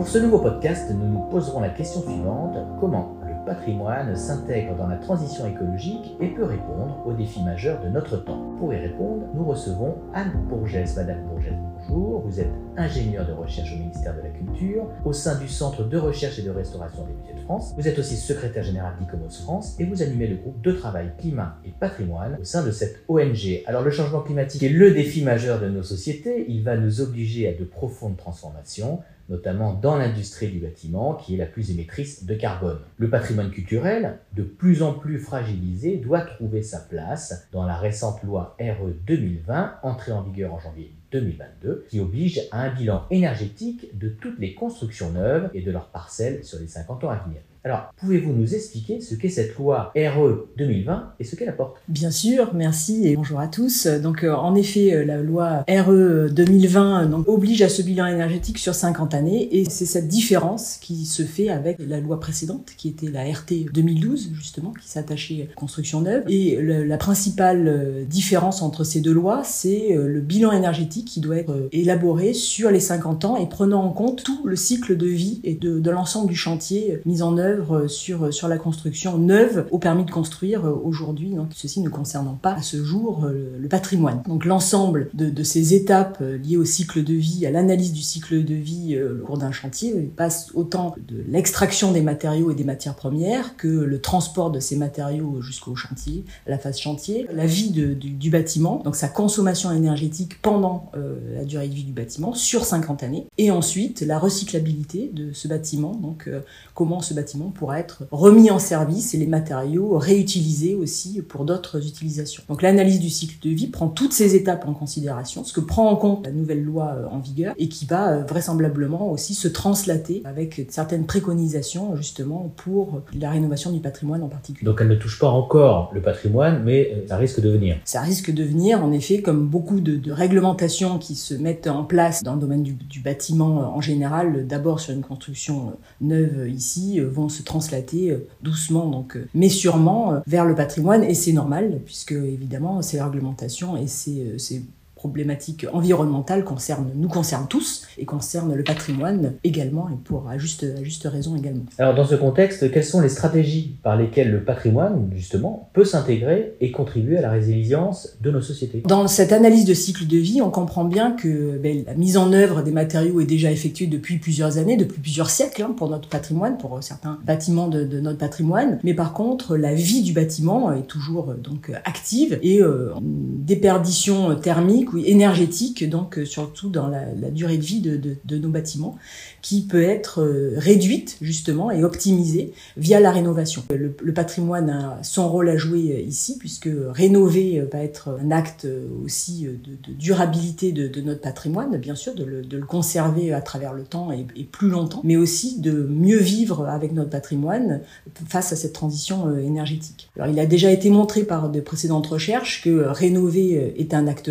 Pour ce nouveau podcast, nous nous poserons la question suivante, comment le patrimoine s'intègre dans la transition écologique et peut répondre aux défis majeurs de notre temps? Pour y répondre, nous recevons Anne Bourgès. Madame Bourgès, Vous êtes ingénieure de recherche au ministère de la Culture, au sein du Centre de recherche et de restauration des musées de France. Vous êtes aussi secrétaire général d'ICOMOS France et vous animez le groupe de travail climat et patrimoine au sein de cette ONG. Alors le changement climatique est le défi majeur de nos sociétés. Il va nous obliger à de profondes transformations notamment dans l'industrie du bâtiment, qui est la plus émettrice de carbone. Le patrimoine culturel, de plus en plus fragilisé, doit trouver sa place dans la récente loi RE 2020, entrée en vigueur en janvier 2022, qui oblige à un bilan énergétique de toutes les constructions neuves et de leurs parcelles sur les 50 ans à venir. Alors, pouvez-vous nous expliquer ce qu'est cette loi RE 2020 et ce qu'elle apporte? Bien sûr, merci et bonjour à tous. Donc, euh, en effet, euh, la loi RE 2020 donc, oblige à ce bilan énergétique sur 50 années et c'est cette différence qui se fait avec la loi précédente qui était la RT 2012 justement, qui s'attachait à la construction neuve. Et la principale euh, différence entre ces deux lois, c'est le bilan énergétique qui doit être élaboré sur les 50 ans et prenant en compte tout le cycle de vie et de l'ensemble du chantier mis en œuvre sur, la construction neuve au permis de construire euh, aujourd'hui, donc ceci ne concernant pas à ce jour euh, le patrimoine. Donc l'ensemble de, ces étapes euh, liées au cycle de vie, à l'analyse du cycle de vie au cours d'un chantier, passe autant de l'extraction des matériaux et des matières premières que le transport de ces matériaux jusqu'au chantier, la phase chantier, la vie du, bâtiment, donc sa consommation énergétique pendant la durée de vie du bâtiment sur 50 années, et ensuite la recyclabilité de ce bâtiment, donc comment ce bâtiment pourra être remis en service et les matériaux réutilisés aussi pour d'autres utilisations. Donc l'analyse du cycle de vie prend toutes ces étapes en considération, ce que prend en compte la nouvelle loi euh, en vigueur et qui va euh, vraisemblablement aussi se translater avec certaines préconisations justement pour la rénovation du patrimoine en particulier. Donc elle ne touche pas encore le patrimoine, mais euh, ça risque de venir. Ça risque de venir, en effet, comme beaucoup de, de réglementations qui se mettent en place dans le domaine du, du bâtiment en général, d'abord sur une construction neuve ici, vont se translater euh, doucement, donc, euh, mais sûrement, euh, vers le patrimoine. Et c'est normal, puisque évidemment, ces réglementations et ces, ces problématiques environnementales concernent, nous concernent tous et concernent le patrimoine également et pour à juste, à juste raison également. Alors dans ce contexte, quelles sont les stratégies par lesquelles le patrimoine justement peut s'intégrer et contribuer à la résilience de nos sociétés? Dans cette analyse de cycle de vie, on comprend bien que ben, la mise en œuvre des matériaux est déjà effectuée depuis plusieurs années, depuis plusieurs siècles hein, pour notre patrimoine, pour certains bâtiments de, de, notre patrimoine. Mais par contre, la vie du bâtiment est toujours donc active et euh, déperdition thermique énergétique, donc euh, surtout dans la, durée de vie de, nos bâtiments, qui peut être euh, réduite justement et optimisée via la rénovation. Le, patrimoine a son rôle à jouer euh, ici, puisque rénover va être un acte aussi de, durabilité de, notre patrimoine, bien sûr, de le, de le, conserver à travers le temps et, et, plus longtemps, mais aussi de mieux vivre avec notre patrimoine face à cette transition énergétique. Alors il a déjà été montré par de précédentes recherches que rénover est un acte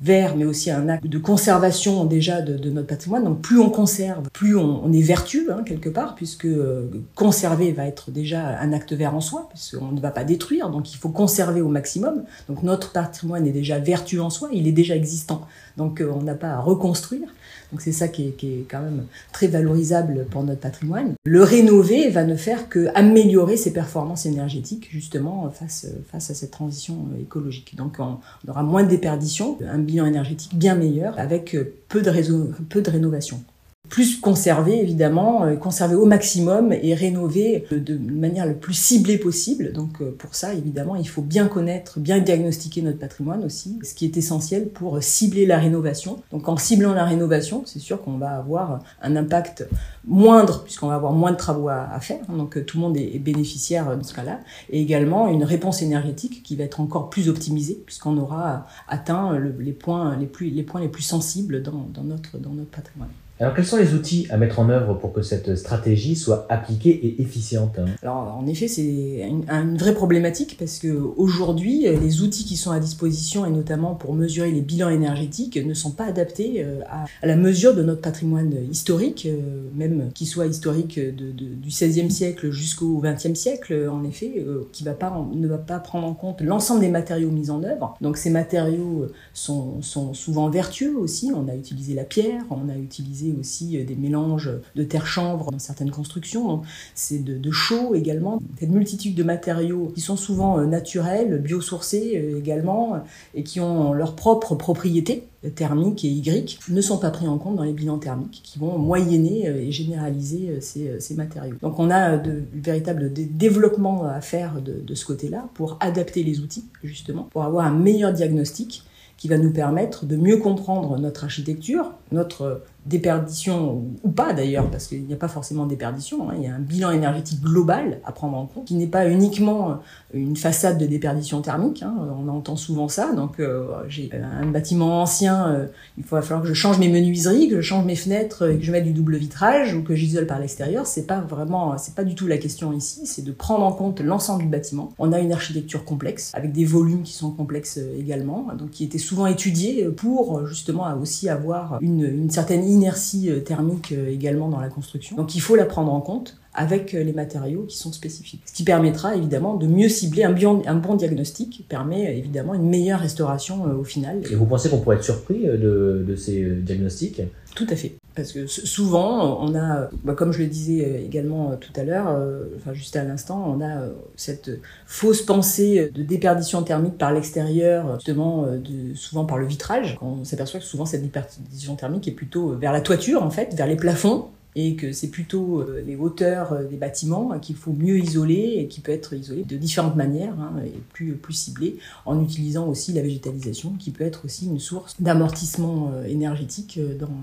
vert, mais aussi un acte de conservation déjà de, notre patrimoine. Donc plus on conserve, plus on, est vertueux hein, quelque part, puisque euh, conserver va être déjà un acte vert en soi, puisqu'on ne va pas détruire, donc il faut conserver au maximum. Donc notre patrimoine est déjà vertueux en soi, il est déjà existant, donc euh, on n'a pas à reconstruire. Donc c'est ça qui est, qui est, quand même très valorisable pour notre patrimoine. Le rénover va ne faire que améliorer ses performances énergétiques justement face, face à cette transition écologique. Donc on, aura moins de déperditions, un bilan énergétique bien meilleur avec peu de, réseau, peu de rénovation plus conserver évidemment, euh, conserver au maximum et rénover de manière la plus ciblée possible. Donc euh, pour ça évidemment il faut bien connaître, bien diagnostiquer notre patrimoine aussi, ce qui est essentiel pour cibler la rénovation. Donc en ciblant la rénovation, c'est sûr qu'on va avoir un impact moindre puisqu'on va avoir moins de travaux à, faire. Donc euh, tout le monde est, bénéficiaire dans ce cas-là, et également une réponse énergétique qui va être encore plus optimisée puisqu'on aura atteint le, les points les plus sensibles dans notre patrimoine. Alors, quels sont les outils à mettre en œuvre pour que cette stratégie soit appliquée et efficiente Alors, en effet, c'est une, vraie problématique parce que aujourd'hui, les outils qui sont à disposition et notamment pour mesurer les bilans énergétiques ne sont pas adaptés euh, à, la mesure de notre patrimoine historique, euh, même qui soit historique de, du XVIe siècle jusqu'au XXe siècle, en effet, euh, qui ne va pas prendre en compte l'ensemble des matériaux mis en œuvre. Donc, ces matériaux sont, sont souvent vertueux aussi. On a utilisé la pierre, on a utilisé aussi des mélanges de terre chanvre dans certaines constructions. C'est de, de chaux également. Cette multitude de matériaux qui sont souvent naturels, biosourcés également, et qui ont leurs propres propriétés thermiques et hydriques, ne sont pas pris en compte dans les bilans thermiques, qui vont moyenner et généraliser ces, matériaux. Donc on a de véritables développements à faire de, de ce côté-là pour adapter les outils, justement, pour avoir un meilleur diagnostic qui va nous permettre de mieux comprendre notre architecture, notre déperdition ou pas d'ailleurs, parce qu'il n'y a pas forcément de déperdition, hein. il y a un bilan énergétique global à prendre en compte, qui n'est pas uniquement une façade de déperdition thermique, hein. on entend souvent ça, donc euh, j'ai un bâtiment ancien, euh, il va falloir que je change mes menuiseries, que je change mes fenêtres que je mette du double vitrage ou que j'isole par l'extérieur, c'est pas vraiment, c'est pas du tout la question ici, c'est de prendre en compte l'ensemble du bâtiment. On a une architecture complexe, avec des volumes qui sont complexes également, donc qui étaient souvent étudiés pour justement aussi avoir une certaine inertie euh, thermique euh, également dans la construction. Donc il faut la prendre en compte avec euh, les matériaux qui sont spécifiques. Ce qui permettra évidemment de mieux cibler un, un bon diagnostic, permet évidemment une meilleure restauration au final. Et vous pensez qu'on pourrait être surpris de, de ces diagnostics? Tout à fait. Parce que souvent, on a, bah, comme je le disais également tout à l'heure, enfin juste à l'instant, on a cette fausse pensée de déperdition thermique par l'extérieur, justement, de, souvent par le vitrage. On s'aperçoit que souvent cette déperdition thermique est plutôt vers la toiture, en fait, vers les plafonds et que c'est plutôt euh, les hauteurs euh, des bâtiments hein, qu'il faut mieux isoler et qui peut être isolé de différentes manières hein, et plus, plus ciblé en utilisant aussi la végétalisation qui peut être aussi une source d'amortissement euh, énergétique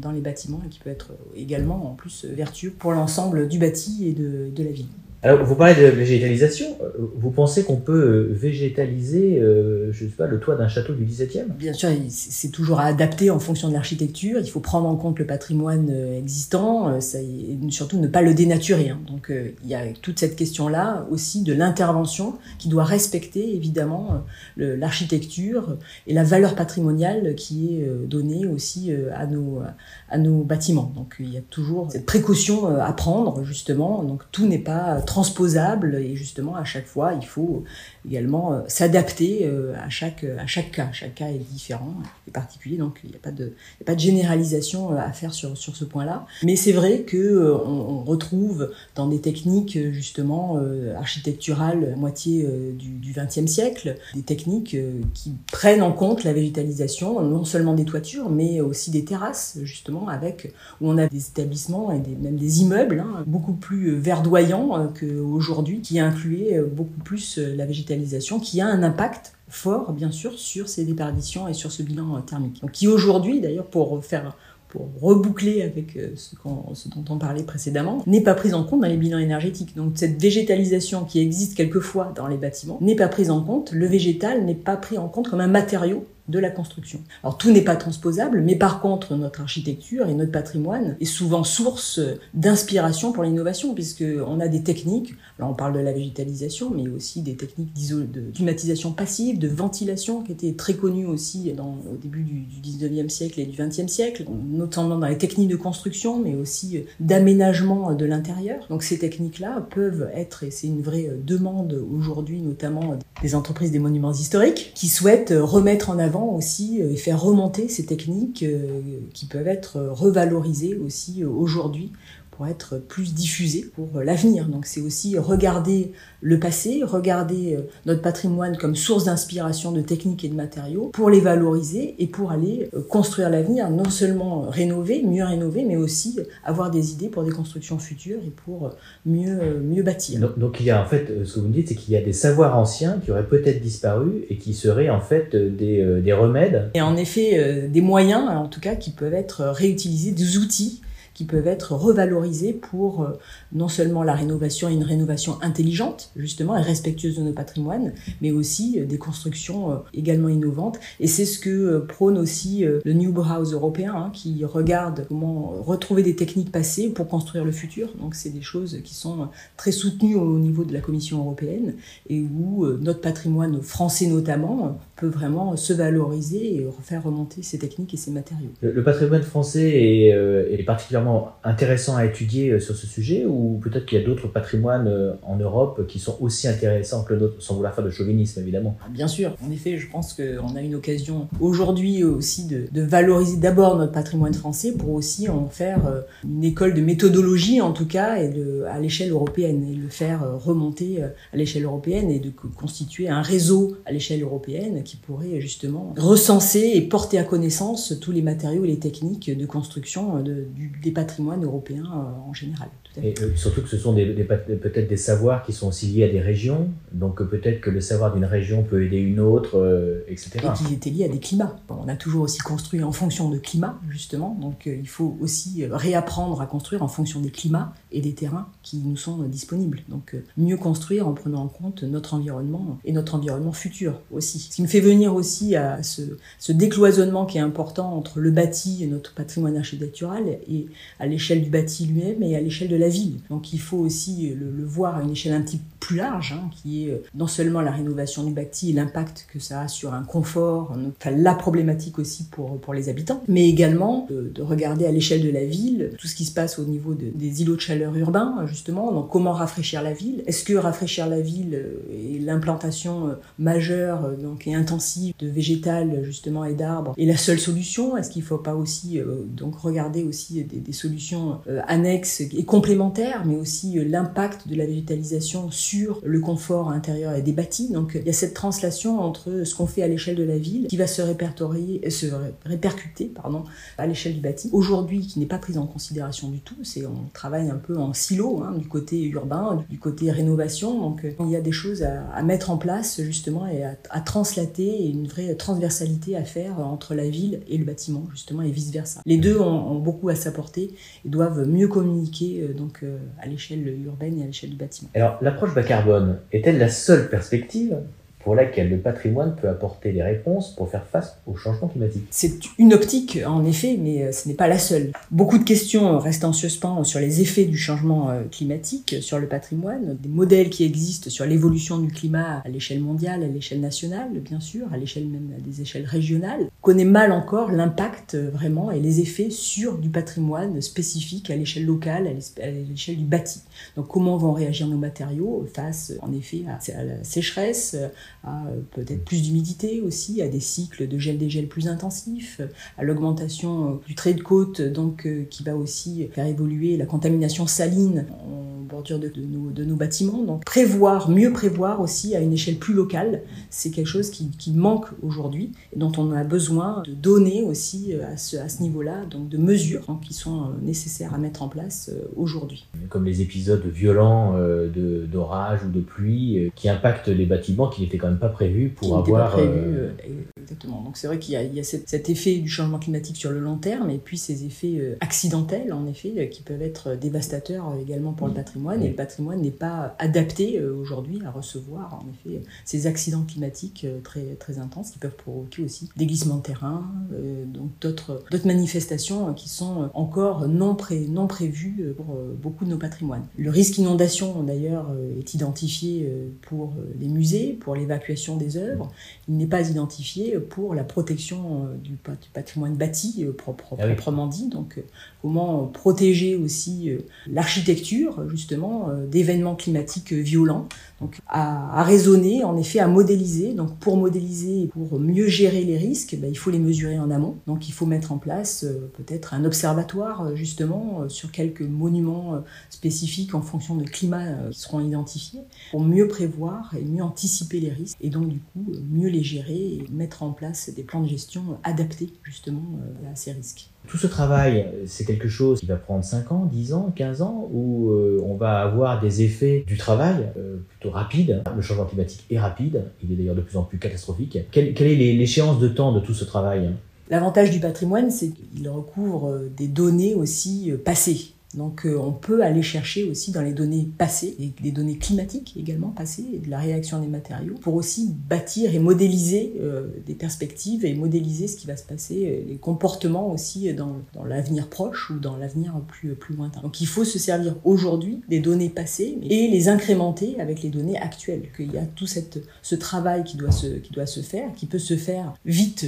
dans, les bâtiments et qui peut être également en plus vertueux pour l'ensemble du bâti et de la ville. Alors, vous parlez de végétalisation. Euh, vous pensez qu'on peut euh, végétaliser, euh, je sais pas, le toit d'un château du XVIIe Bien sûr, c'est toujours à adapter en fonction de l'architecture. Il faut prendre en compte le patrimoine existant, ça, et surtout ne pas le dénaturer. Hein. Donc, il y a toute cette question-là aussi de l'intervention qui doit respecter évidemment l'architecture et la valeur patrimoniale qui est donnée aussi à nos à nos bâtiments. Donc, il y a toujours cette précaution à prendre justement. Donc, tout n'est pas transposable et justement à chaque fois il faut également euh, s'adapter euh, à chaque à chaque cas. Chaque cas est différent et particulier donc il n'y a pas de pas de généralisation euh, à faire sur sur ce point-là. Mais c'est vrai que on, retrouve dans des techniques justement architecturales à moitié du XXe siècle des techniques qui prennent en compte la végétalisation non seulement des toitures mais aussi des terrasses justement avec où on a des établissements et même des immeubles hein, beaucoup plus verdoyants qu'aujourd'hui, qui incluait euh, beaucoup plus euh, la végétalisation, qui a un impact fort, bien sûr, sur ces déperditions et sur ce bilan euh, thermique. Donc, qui aujourd'hui, d'ailleurs, pour faire pour reboucler avec ce, ce, dont on parlait précédemment, n'est pas prise en compte dans les bilans énergétiques. Donc cette végétalisation qui existe quelquefois dans les bâtiments n'est pas prise en compte. Le végétal n'est pas pris en compte comme un matériau de la construction. Alors tout n'est pas transposable, mais par contre notre architecture et notre patrimoine est souvent source d'inspiration pour l'innovation, puisque on a des techniques. Là on parle de la végétalisation, mais aussi des techniques de climatisation passive, de ventilation, qui étaient très connues aussi au début du, du 19e siècle et du 20e siècle, notamment dans les techniques de construction, mais aussi d'aménagement de l'intérieur. Donc ces techniques-là peuvent être, et c'est une vraie demande aujourd'hui, notamment des entreprises des monuments historiques, qui souhaitent remettre en avant aussi euh, et faire remonter ces techniques euh, qui peuvent être revalorisées aussi euh, aujourd'hui pour être plus diffusées pour l'avenir. Donc c'est aussi regarder le passé, regarder notre patrimoine comme source d'inspiration de techniques et de matériaux pour les valoriser et pour aller construire l'avenir, non seulement rénover, mieux rénover, mais aussi avoir des idées pour des constructions futures et pour mieux, mieux bâtir. Donc, donc il y a en fait, ce que vous me dites, c'est qu'il y a des savoirs anciens qui auraient peut-être disparu et qui seraient en fait des, des remèdes. Et en effet, euh, des moyens, en tout cas, qui peuvent être réutilisés, des outils qui peuvent être revalorisés pour euh, non seulement la rénovation une rénovation intelligente, justement, et respectueuse de nos patrimoines, mais aussi euh, des constructions euh, également innovantes. Et c'est ce que prône aussi le New Bauhaus européen, hein, qui regarde comment retrouver des techniques passées pour construire le futur. Donc c'est des choses qui sont très soutenues au niveau de la Commission européenne et où notre patrimoine français notamment peut vraiment se valoriser et faire remonter ces techniques et ces matériaux. Le, patrimoine français est, particulièrement intéressant à étudier euh, sur ce sujet ou peut-être qu'il y a d'autres patrimoines euh, en Europe qui sont aussi intéressants que le nôtre, sans vouloir faire de chauvinisme évidemment. Ah, Bien sûr, en effet, je pense qu'on a une occasion aujourd'hui aussi de, de valoriser d'abord notre patrimoine français pour aussi en faire une école de méthodologie en tout cas et de, à l'échelle européenne et le faire remonter à l'échelle européenne et de constituer un réseau à l'échelle européenne qui pourrait justement recenser et porter à connaissance tous les matériaux et les techniques de construction des patrimoines européens euh, en général. Et euh, surtout que ce sont des, peut-être des savoirs qui sont aussi liés à des régions, donc peut-être que le savoir d'une région peut aider une autre, euh, etc. Et qui étaient liés à des climats. on a toujours aussi construit en fonction de climat, justement, donc il faut aussi réapprendre à construire en fonction des climats et des terrains qui nous sont disponibles. Donc mieux construire en prenant en compte notre environnement et notre environnement futur aussi. Ce qui me fait venir aussi à ce, ce décloisonnement qui est important entre le bâti et notre patrimoine architectural et à l'échelle du bâti lui-même et à l'échelle de la ville. Donc il faut aussi le, voir à une échelle un petit peu plus large, hein, qui est euh, non seulement la rénovation du bâti et l'impact que ça a sur un confort, enfin la problématique aussi pour, pour les habitants, mais également de, regarder à l'échelle de la ville tout ce qui se passe au niveau des îlots de chaleur urbains, justement, donc comment rafraîchir la ville. Est-ce que rafraîchir la ville euh, et l'implantation euh, majeure donc, et intensive de végétal justement et d'arbres est la seule solution? Est-ce qu'il ne faut pas aussi donc regarder aussi des solutions annexes et complémentaires, mais aussi l'impact de la végétalisation sur le confort intérieur des bâtis. Donc il y a cette translation entre ce qu'on fait à l'échelle de la ville qui va se répertorier, euh, se répercuter pardon, à l'échelle du bâti. Aujourd'hui, qui n'est pas prise en considération du tout, c'est on travaille un peu en silo hein, du côté urbain, du côté rénovation. Donc euh, il y a des choses à, mettre en place justement et à, translater et une vraie transversalité à faire entre la ville et le bâtiment justement et vice versa. Les deux ont, ont beaucoup à s'apporter et doivent mieux communiquer euh, donc à l'échelle urbaine et à l'échelle du bâtiment. Alors l'approche bas carbone est-elle la seule perspective pour laquelle le patrimoine peut apporter des réponses pour faire face au changement climatique. C'est une optique, en effet, mais euh, ce n'est pas la seule. Beaucoup de questions restent en suspens sur les effets du changement euh, climatique sur le patrimoine, des modèles qui existent sur l'évolution du climat à l'échelle mondiale, à l'échelle nationale, bien sûr, à l'échelle même des échelles régionales. On connaît mal encore l'impact euh, vraiment et les effets sur du patrimoine spécifique à l'échelle locale, à l'échelle du bâti. Donc comment vont réagir nos matériaux face, en effet, à la sécheresse, à euh, peut-être plus d'humidité aussi, à des cycles de gel-dégel plus intensifs, à l'augmentation euh, du trait de côte, donc euh, qui va aussi faire évoluer la contamination saline bordure de, nos, de nos, bâtiments. Donc prévoir, mieux prévoir aussi à une échelle plus locale, c'est quelque chose qui, qui manque aujourd'hui et dont on a besoin de donner aussi à ce, à ce niveau-là, donc de mesures hein, qui sont nécessaires à mettre en place aujourd'hui. Comme les épisodes violents d'orage ou de pluie qui impactent les bâtiments qui étaient quand même pas prévu pour avoir. Pas prévu, euh, euh, exactement. Donc c'est vrai qu'il y a, cet, effet du changement climatique sur le long terme et puis ces effets euh, accidentels, en effet, qui peuvent être dévastateurs également pour le patrimoine. Et le patrimoine n'est pas adapté aujourd'hui à recevoir, en effet, ces accidents climatiques très, très intenses qui peuvent provoquer aussi des glissements de terrain, donc d'autres manifestations qui sont encore non, pré, non prévues pour beaucoup de nos patrimoines. Le risque inondation, d'ailleurs, est identifié pour les musées, pour l'évacuation des œuvres. Il n'est pas identifié pour la protection euh, du patrimoine bâti euh, ah proprement dit. Donc, euh, comment protéger aussi l'architecture, justement, d'événements climatiques violents. Donc, à, raisonner, en effet, à modéliser. Donc, pour modéliser et pour mieux gérer les risques, ben, il faut les mesurer en amont. Donc, il faut mettre en place peut-être un observatoire, justement, sur quelques monuments spécifiques en fonction de climat qui seront identifiés, pour mieux prévoir et mieux anticiper les risques et donc du coup mieux les gérer et mettre en place des plans de gestion adaptés justement euh, à ces risques. Tout ce travail, c'est quelque chose qui va prendre 5 ans, 10 ans, 15 ans, où euh, on va avoir des effets du travail euh, plutôt rapides. Le changement climatique est rapide, il est d'ailleurs de plus en plus catastrophique. Quelle, quelle est l'échéance de temps de tout ce travail? L'avantage du patrimoine, c'est qu'il recouvre des données aussi passées Donc euh, on peut aller chercher aussi dans les données passées, et les données climatiques également passées, et de la réaction des matériaux, pour aussi bâtir et modéliser euh, des perspectives et modéliser ce qui va se passer, euh, les comportements aussi dans, l'avenir proche ou dans l'avenir plus, plus lointain. Donc il faut se servir aujourd'hui des données passées et les incrémenter avec les données actuelles. Qu'il y a tout cette, ce travail qui doit, se, qui doit se faire, qui peut se faire vite,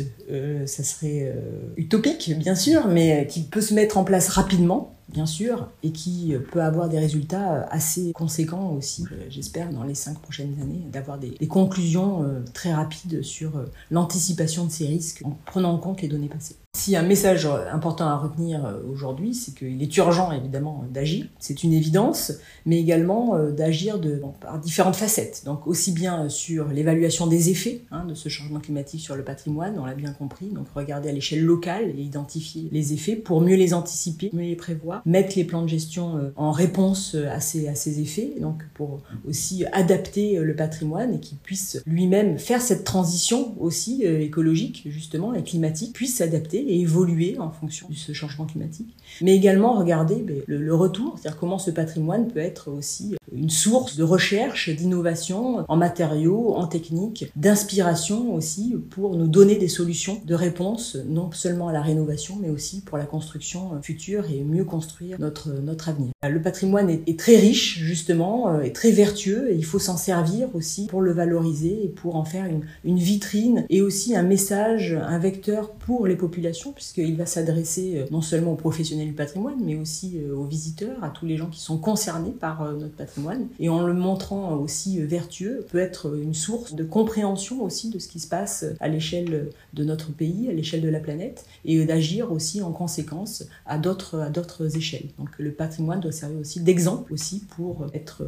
ça serait utopique bien sûr, mais qui peut se mettre en place rapidement bien sûr, et qui peut avoir des résultats assez conséquents aussi, euh, j'espère, dans les cinq prochaines années, d'avoir des, conclusions euh, très rapides sur euh, l'anticipation de ces risques en prenant en compte les données passées. Si un message important à retenir euh, aujourd'hui, c'est qu'il est urgent évidemment d'agir, c'est une évidence, mais également euh, d'agir par différentes facettes. Donc aussi bien sur l'évaluation des effets hein, de ce changement climatique sur le patrimoine, on l'a bien compris, donc regarder à l'échelle locale et identifier les effets pour mieux les anticiper, mieux les prévoir, mettre les plans de gestion euh, en réponse à ces, à ces effets, donc pour aussi adapter le patrimoine et qu'il puisse lui-même faire cette transition aussi écologique justement et climatique, puisse s'adapter et évoluer en fonction de ce changement climatique. Mais également regarder ben, le, retour, c'est-à-dire comment ce patrimoine peut être aussi une source de recherche, d'innovation en matériaux, en techniques, d'inspiration aussi pour nous donner des solutions de réponse, non seulement à la rénovation, mais aussi pour la construction future et mieux construire notre, notre avenir. Le patrimoine est, très riche, justement, euh, et très vertueux, et il faut s'en servir aussi pour le valoriser et pour en faire une vitrine et aussi un message, un vecteur pour les populations, puisqu'il va s'adresser euh, non seulement aux professionnels du patrimoine, mais aussi euh, aux visiteurs, à tous les gens qui sont concernés par notre patrimoine et en le montrant aussi vertueux, peut être une source de compréhension aussi de ce qui se passe à l'échelle de notre pays, à l'échelle de la planète, et d'agir aussi en conséquence à d'autres échelles. Donc le patrimoine doit servir aussi d'exemple aussi pour être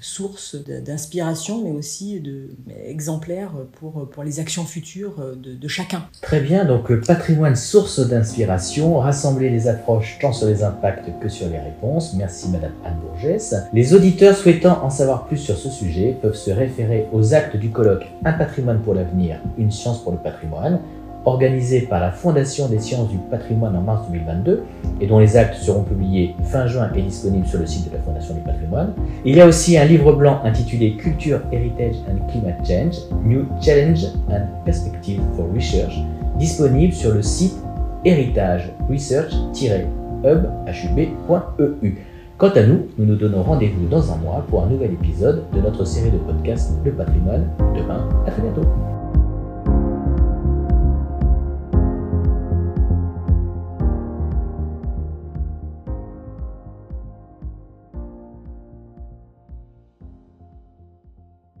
source d'inspiration, mais aussi de exemplaire pour pour les actions futures de, de chacun. Très bien, donc patrimoine source d'inspiration, rassembler les approches tant sur les impacts que sur les réponses. Merci Madame Anne Bourgès. Les auditeurs souhaitant en savoir plus sur ce sujet peuvent se référer aux actes du colloque Un patrimoine pour l'avenir, une science pour le patrimoine, organisé par la Fondation des sciences du patrimoine en mars 2022 et dont les actes seront publiés fin juin et disponibles sur le site de la Fondation du patrimoine. Il y a aussi un livre blanc intitulé Culture, Heritage and Climate Change, New Challenge and Perspective for Research, disponible sur le site héritage research-hub.eu. Quant à nous, nous nous donnons rendez-vous dans un mois pour un nouvel épisode de notre série de podcasts Le patrimoine. Demain, à très bientôt.